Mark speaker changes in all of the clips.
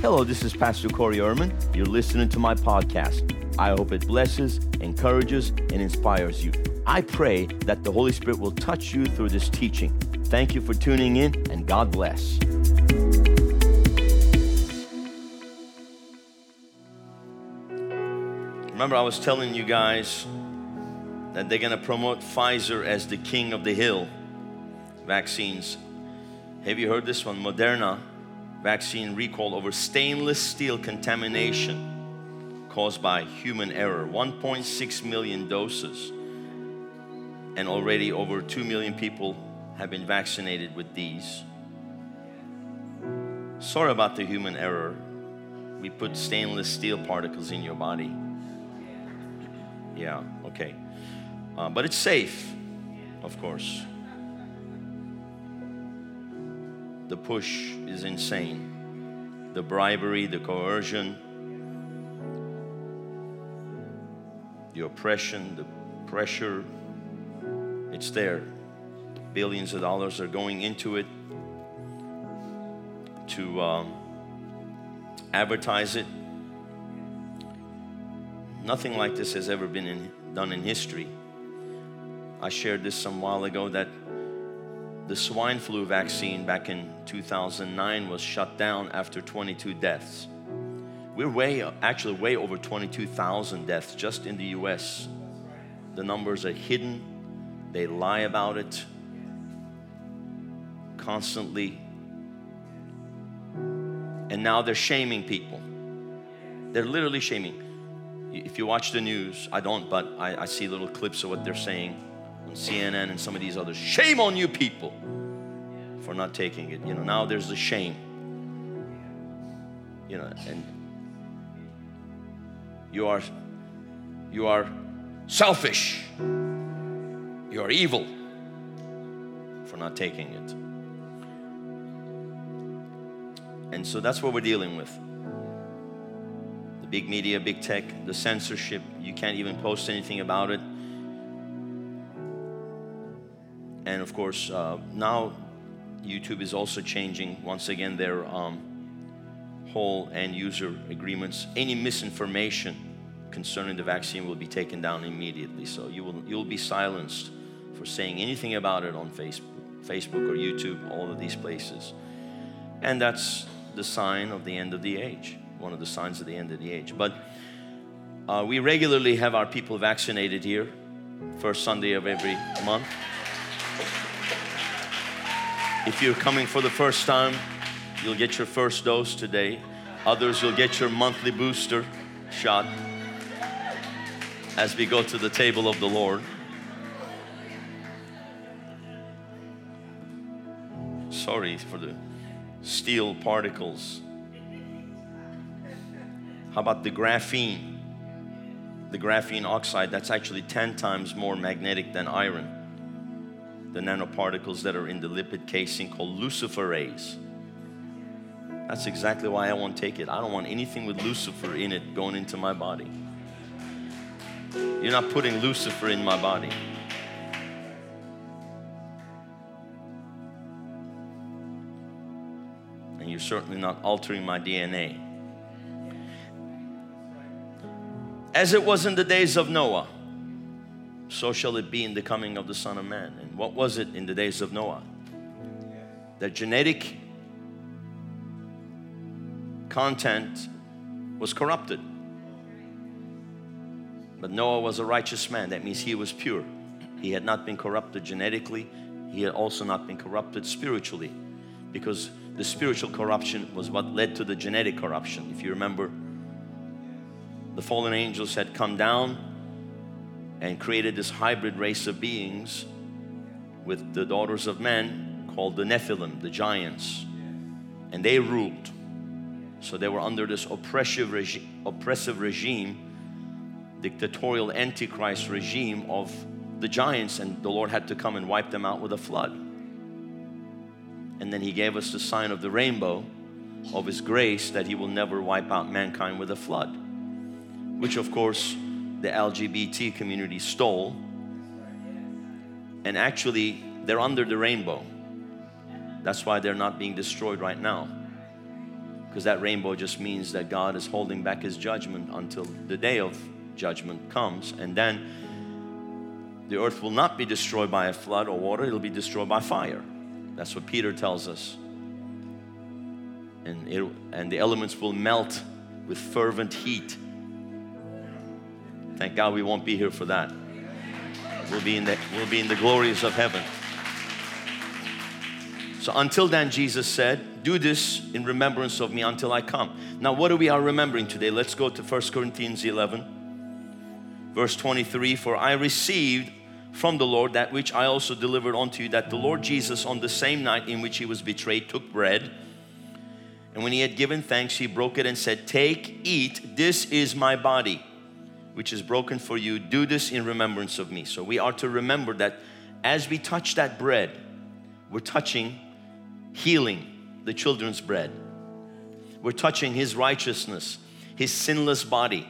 Speaker 1: Hello, this is Pastor Corey Ehrman. You're listening to my podcast. I hope it blesses, encourages, and inspires you. I pray that the Holy Spirit will touch you through this teaching. Thank you for tuning in, and God bless. Remember, I was telling you guys that they're going to promote Pfizer as the king of the hill vaccines. Have you heard this one? Moderna vaccine recall over stainless steel contamination caused by human error. 1.6 million doses, and already over 2 million people have been vaccinated with these. Sorry about the human error. We put stainless steel particles in your body. Yeah, okay. Uh, but it's safe, of course. The push is insane. The bribery, the coercion, the oppression, the pressure, it's there. Billions of dollars are going into it to um, advertise it Nothing like this has ever been in, done in history. I shared this some while ago that the swine flu vaccine back in 2009 was shut down after 22 deaths. We're way, actually, way over 22,000 deaths just in the US. The numbers are hidden, they lie about it constantly. And now they're shaming people. They're literally shaming if you watch the news, I don't, but I, I, see little clips of what they're saying on CNN and some of these others. Shame on you people for not taking it. You know, now there's the shame. You know, and you are you are selfish. You are evil for not taking it. And so that's what we're dealing with The big media, big tech, the censorship. You can't even post anything about it. And of course, uh, now YouTube is also changing once again their um, whole end user agreements. Any misinformation concerning the vaccine will be taken down immediately. So you will you'll be silenced for saying anything about it on Facebook, Facebook or YouTube, all of these places. And that's the sign of the end of the age one of the signs of the end of the age. But uh, we regularly have our people vaccinated here, first Sunday of every month. If you're coming for the first time, you'll get your first dose today. Others, you'll get your monthly booster shot as we go to the table of the Lord. Sorry for the steel particles how about the graphene? The graphene oxide, that's actually 10 times more magnetic than iron. The nanoparticles that are in the lipid casing called luciferase. That's exactly why I won't take it. I don't want anything with Lucifer in it going into my body. You're not putting Lucifer in my body. And you're certainly not altering my DNA. As it was in the days of Noah, so shall it be in the coming of the Son of Man. And what was it in the days of Noah? The genetic content was corrupted. But Noah was a righteous man. That means he was pure. He had not been corrupted genetically, he had also not been corrupted spiritually. Because the spiritual corruption was what led to the genetic corruption. If you remember, the fallen angels had come down and created this hybrid race of beings with the daughters of men called the Nephilim, the giants. And they ruled. So they were under this oppressive, regi- oppressive regime, dictatorial antichrist regime of the giants, and the Lord had to come and wipe them out with a flood. And then He gave us the sign of the rainbow of His grace that He will never wipe out mankind with a flood which of course the LGBT community stole. And actually, they're under the rainbow. That's why they're not being destroyed right now. because that rainbow just means that God is holding back his judgment until the day of judgment comes and then the earth will not be destroyed by a flood or water it'll be destroyed by fire that's what Peter tells us and, it, and the elements will melt with fervent heat thank God we won't be here for that. We'll be in the, we'll be in the glories of heaven. So until then Jesus said do this in remembrance of me until I come. Now what are we are remembering today? Let's go to 1 Corinthians 11 verse 23 For I received from the Lord that which I also delivered unto you, that the Lord Jesus, on the same night in which he was betrayed, took bread. And when he had given thanks, he broke it and said, Take, eat, this is my body, which is broken for you. Do this in remembrance of me. So we are to remember that as we touch that bread, we're touching healing, the children's bread. We're touching his righteousness, his sinless body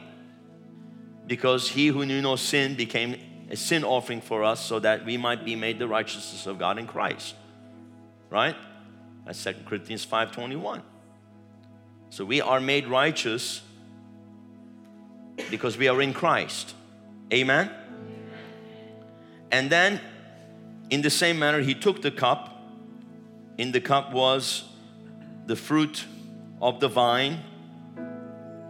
Speaker 1: because he who knew no sin became a sin offering for us so that we might be made the righteousness of God in Christ. Right? That's 2 Corinthians 5:21. So we are made righteous because we are in Christ. Amen. And then in the same manner he took the cup. In the cup was the fruit of the vine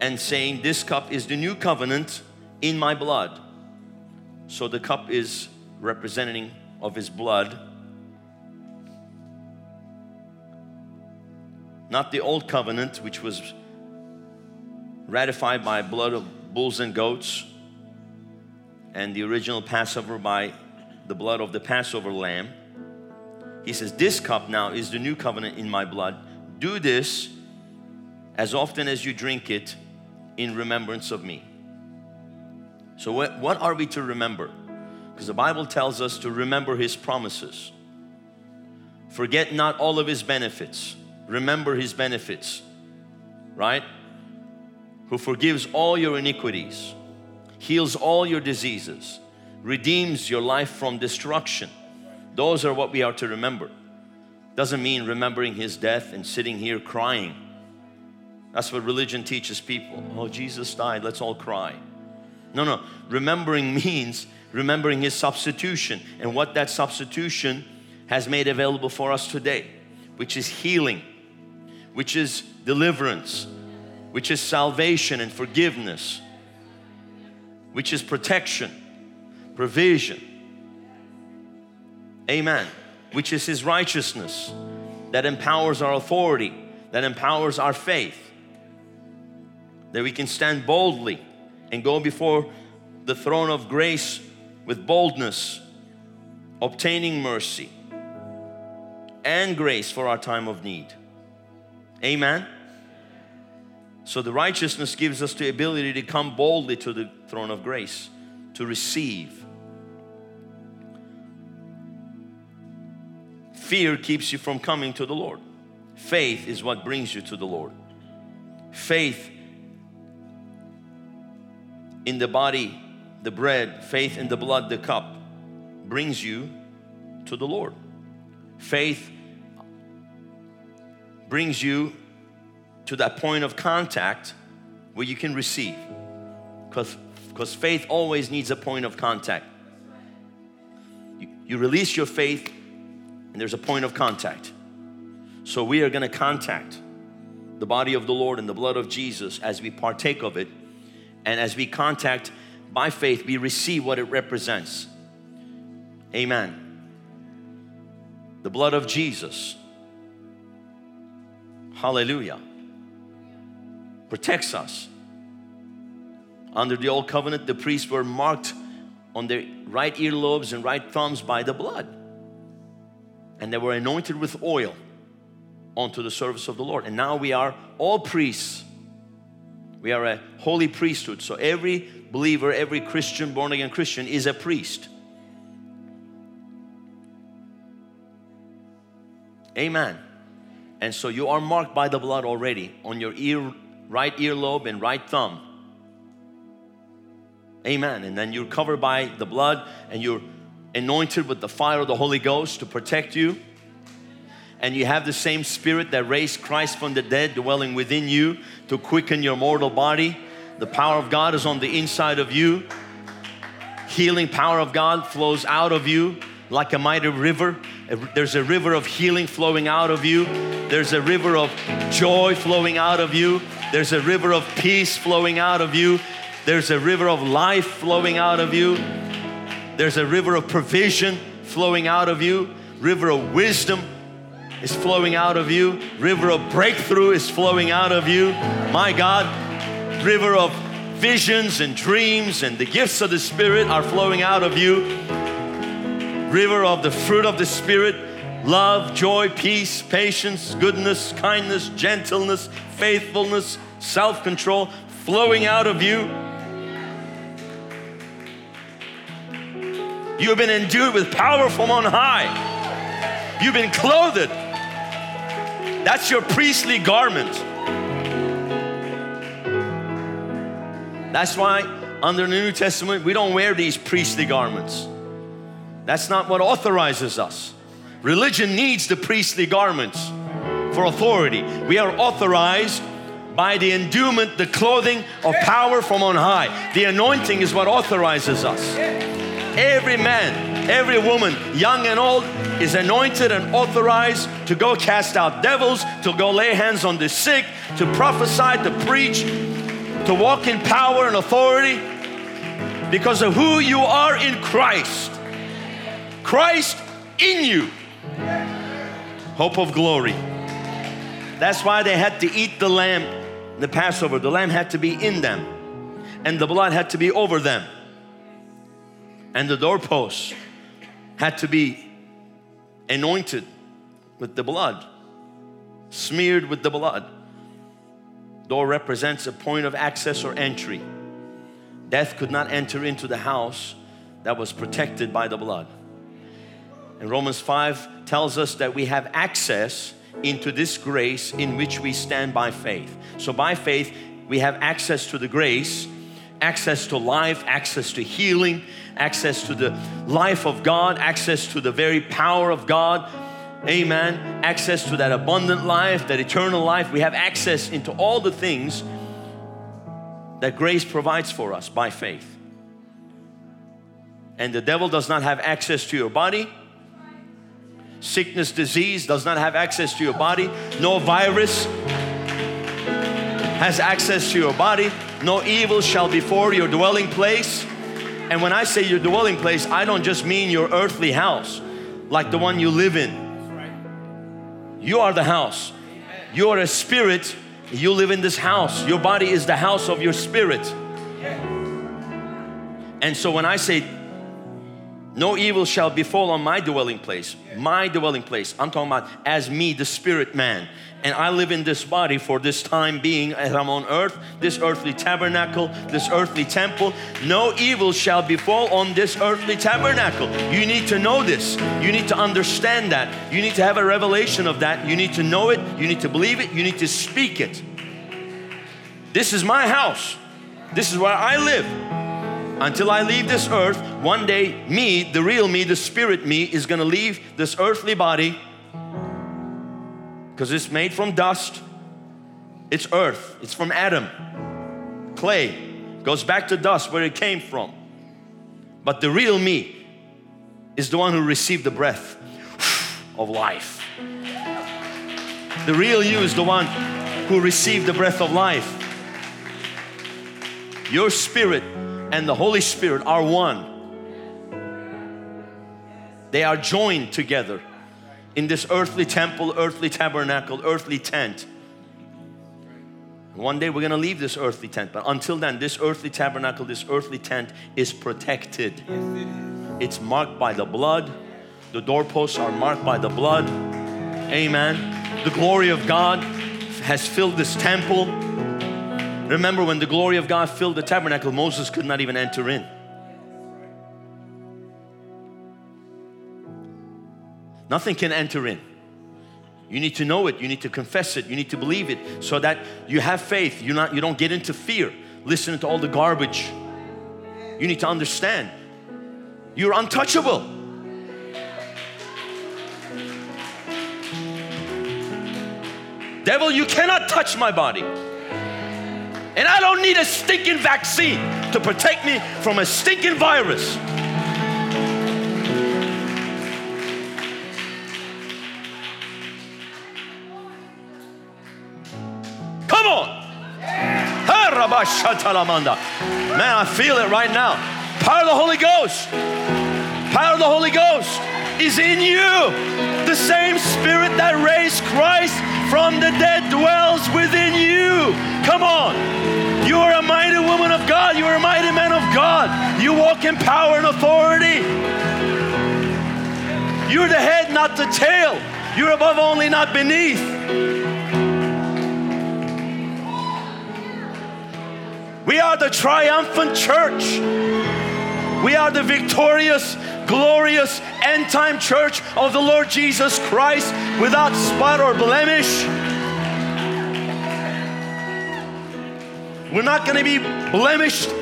Speaker 1: and saying this cup is the new covenant in my blood. So the cup is representing of his blood. Not the old covenant, which was ratified by blood of bulls and goats, and the original Passover by the blood of the Passover lamb. He says, This cup now is the new covenant in my blood. Do this as often as you drink it in remembrance of me. So, what, what are we to remember? Because the Bible tells us to remember His promises. Forget not all of His benefits, remember His benefits, right? Who forgives all your iniquities, heals all your diseases, redeems your life from destruction. Those are what we are to remember. Doesn't mean remembering His death and sitting here crying. That's what religion teaches people. Oh, Jesus died, let's all cry. No, no. Remembering means remembering His substitution and what that substitution has made available for us today, which is healing, which is deliverance, which is salvation and forgiveness, which is protection, provision. Amen. Which is His righteousness that empowers our authority, that empowers our faith, that we can stand boldly and go before the throne of grace with boldness, obtaining mercy and grace for our time of need. Amen. So the righteousness gives us the ability to come boldly to the throne of grace to receive. Fear keeps you from coming to the Lord. Faith is what brings you to the Lord. Faith in the body, the bread, faith in the blood, the cup, brings you to the Lord. Faith brings you to that point of contact where you can receive. Because faith always needs a point of contact. You, you release your faith and there's a point of contact. So we are going to contact the body of the Lord and the blood of Jesus as we partake of it and as we contact by faith, we receive what it represents. Amen. The blood of Jesus. Hallelujah. Protects us. Under the old covenant, the priests were marked on their right earlobes and right thumbs by the blood. And they were anointed with oil onto the service of the Lord. And now we are all priests we are a holy priesthood. So every believer, every Christian, born again Christian is a priest. Amen. And so you are marked by the blood already on your ear, right earlobe and right thumb. Amen. And then you're covered by the blood and you're anointed with the fire of the Holy Ghost to protect you. and you have the same spirit that raised Christ from the dead dwelling within you to quicken your mortal body, the power of God is on the inside of you. Healing power of God flows out of you like a mighty river. There's a river of healing flowing out of you. There's a river of joy flowing out of you. There's a river of peace flowing out of you. There's a river of life flowing out of you. There's a river of provision flowing out of you. River of wisdom is flowing out of you. River of breakthrough is flowing out of you. My God, river of visions and dreams and the gifts of the Spirit are flowing out of you. River of the fruit of the Spirit love, joy, peace, patience, goodness, kindness, gentleness, faithfulness, self control flowing out of you. You have been endued with power from on high. You've been clothed. That's your priestly garment. That's why under the New Testament we don't wear these priestly garments. That's not what authorizes us. Religion needs the priestly garments for authority. We are authorized by the endowment, the clothing of power from on high. The anointing is what authorizes us. Every man, every woman, young and old, is anointed and authorized to go cast out devils, to go lay hands on the sick, to prophesy, to preach, to walk in power and authority because of who you are in Christ. Christ in you. Hope of glory. That's why they had to eat the lamb, the Passover. The lamb had to be in them, and the blood had to be over them. And the doorposts had to be anointed with the blood, smeared with the blood. Door represents a point of access or entry. Death could not enter into the house that was protected by the blood. And Romans 5 tells us that we have access into this grace in which we stand by faith. So, by faith, we have access to the grace, access to life, access to healing, access to the life of God, access to the very power of God. Amen. Access to that abundant life, that eternal life. We have access into all the things that grace provides for us by faith. And the devil does not have access to your body. Sickness, disease does not have access to your body. No virus has access to your body. No evil shall be before your dwelling place. And when I say your dwelling place, I don't just mean your earthly house, like the one you live in. You are the house. You are a spirit. You live in this house. Your body is the house of your spirit. And so when I say, no evil shall befall on my dwelling place, my dwelling place, I'm talking about as me, the spirit man and I live in this body for this time being as I'm on earth, this earthly tabernacle, this earthly temple. No evil shall befall on this earthly tabernacle. You need to know this. You need to understand that. You need to have a revelation of that. You need to know it. You need to believe it. You need to speak it. This is my house. This is where I live. Until I leave this earth, one day, me, the real me, the spirit me, is gonna leave this earthly body because it's made from dust. It's earth, it's from Adam, clay, goes back to dust where it came from. But the real me is the one who received the breath of life. The real you is the one who received the breath of life. Your spirit and the Holy Spirit are one. They are joined together in this earthly temple, earthly tabernacle, earthly tent. One day we're going to leave this earthly tent, but until then, this earthly tabernacle, this earthly tent is protected. It's marked by the blood. The doorposts are marked by the blood. Amen. The glory of God has filled this temple. Remember when the glory of God filled the tabernacle, Moses could not even enter in. Nothing can enter in. You need to know it, you need to confess it, you need to believe it so that you have faith. You're not, you don't get into fear, listening to all the garbage. You need to understand you're untouchable. Devil, you cannot touch my body. And I don't need a stinking vaccine to protect me from a stinking virus. Come on. Man, I feel it right now. Power of the Holy Ghost. Power of the Holy Ghost is in you. The same spirit that raised Christ from the dead dwells within you. You walk in power and authority. You're the head, not the tail. You're above only, not beneath. We are the triumphant church. We are the victorious, glorious end time church of the Lord Jesus Christ without spot or blemish. We're not going to be blemished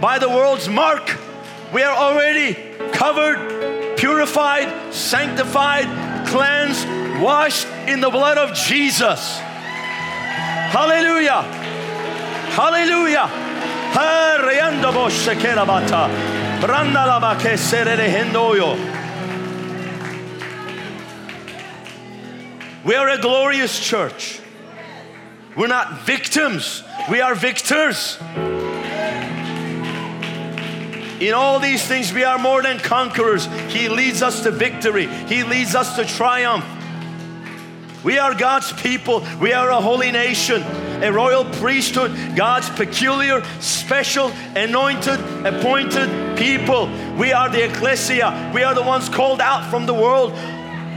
Speaker 1: by the world's mark. We are already covered, purified, sanctified, cleansed, washed in the blood of Jesus. Hallelujah. Hallelujah. We are a glorious church. We're not victims, we are victors. In all these things, we are more than conquerors. He leads us to victory, He leads us to triumph. We are God's people, we are a holy nation, a royal priesthood, God's peculiar, special, anointed, appointed people. We are the ecclesia, we are the ones called out from the world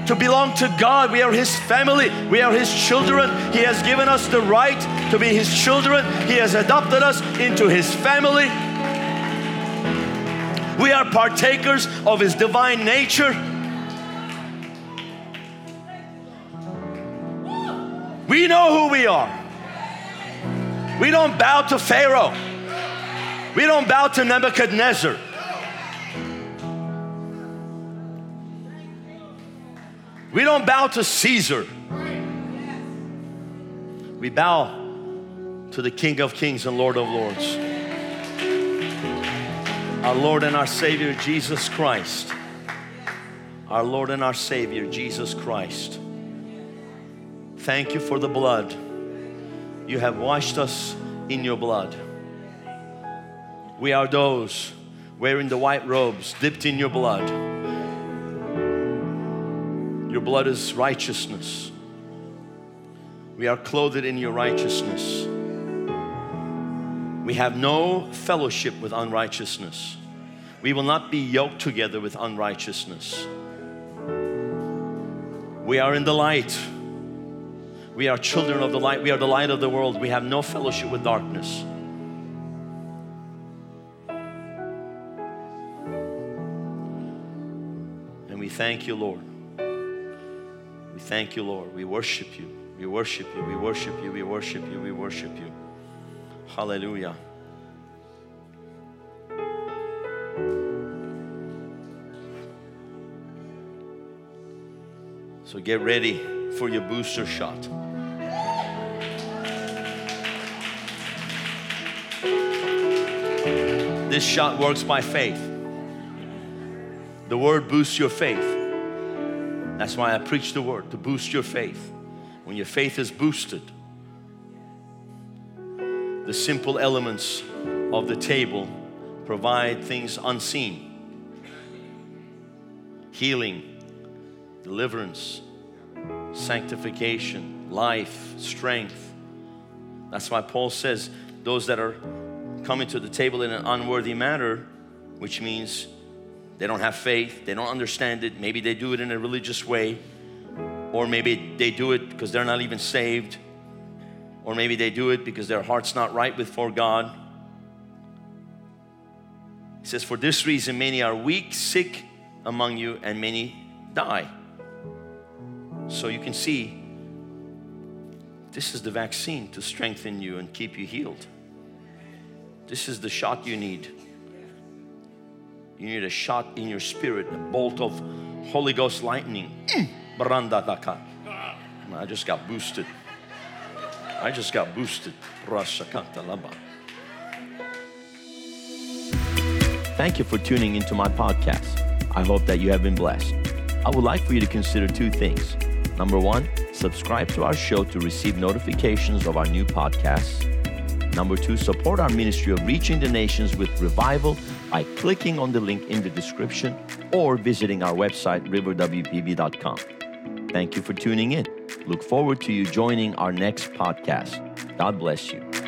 Speaker 1: to belong to God. We are His family, we are His children. He has given us the right to be His children, He has adopted us into His family. We are partakers of His divine nature. We know who we are. We don't bow to Pharaoh. We don't bow to Nebuchadnezzar. We don't bow to Caesar. We bow to the King of Kings and Lord of Lords. Our Lord and our Savior Jesus Christ. Our Lord and our Savior Jesus Christ. Thank you for the blood. You have washed us in your blood. We are those wearing the white robes dipped in your blood your blood is righteousness. We are clothed in your righteousness. We have no fellowship with unrighteousness. We will not be yoked together with unrighteousness. We are in the light. We are children of the light. We are the light of the world. We have no fellowship with darkness. And we thank you, Lord We thank you, Lord. We worship you. We worship you. We worship you. We worship you. We worship you. Hallelujah. So get ready for your booster shot. This shot works by faith. The word boosts your faith. That's why I preach the word to boost your faith. When your faith is boosted, the simple elements of the table provide things unseen. Healing, deliverance, sanctification, life, strength. That's why Paul says those that are coming to the table in an unworthy manner, which means they don't have faith, they don't understand it, maybe they do it in a religious way, or maybe they do it because they're not even saved, or maybe they do it because their heart's not right before God. He says, For this reason, many are weak, sick among you, and many die. So you can see this is the vaccine to strengthen you and keep you healed. This is the shot you need. You need a shot in your spirit, a bolt of Holy Ghost lightning. Mm. I just got boosted. I just got boosted. Thank you for tuning into my podcast. I hope that you have been blessed. I would like for you to consider two things. Number one, subscribe to our show to receive notifications of our new podcasts. Number two, support our ministry of reaching the nations with revival by clicking on the link in the description or visiting our website, riverwpb.com. Thank you for tuning in. Look forward to you joining our next podcast. God bless you.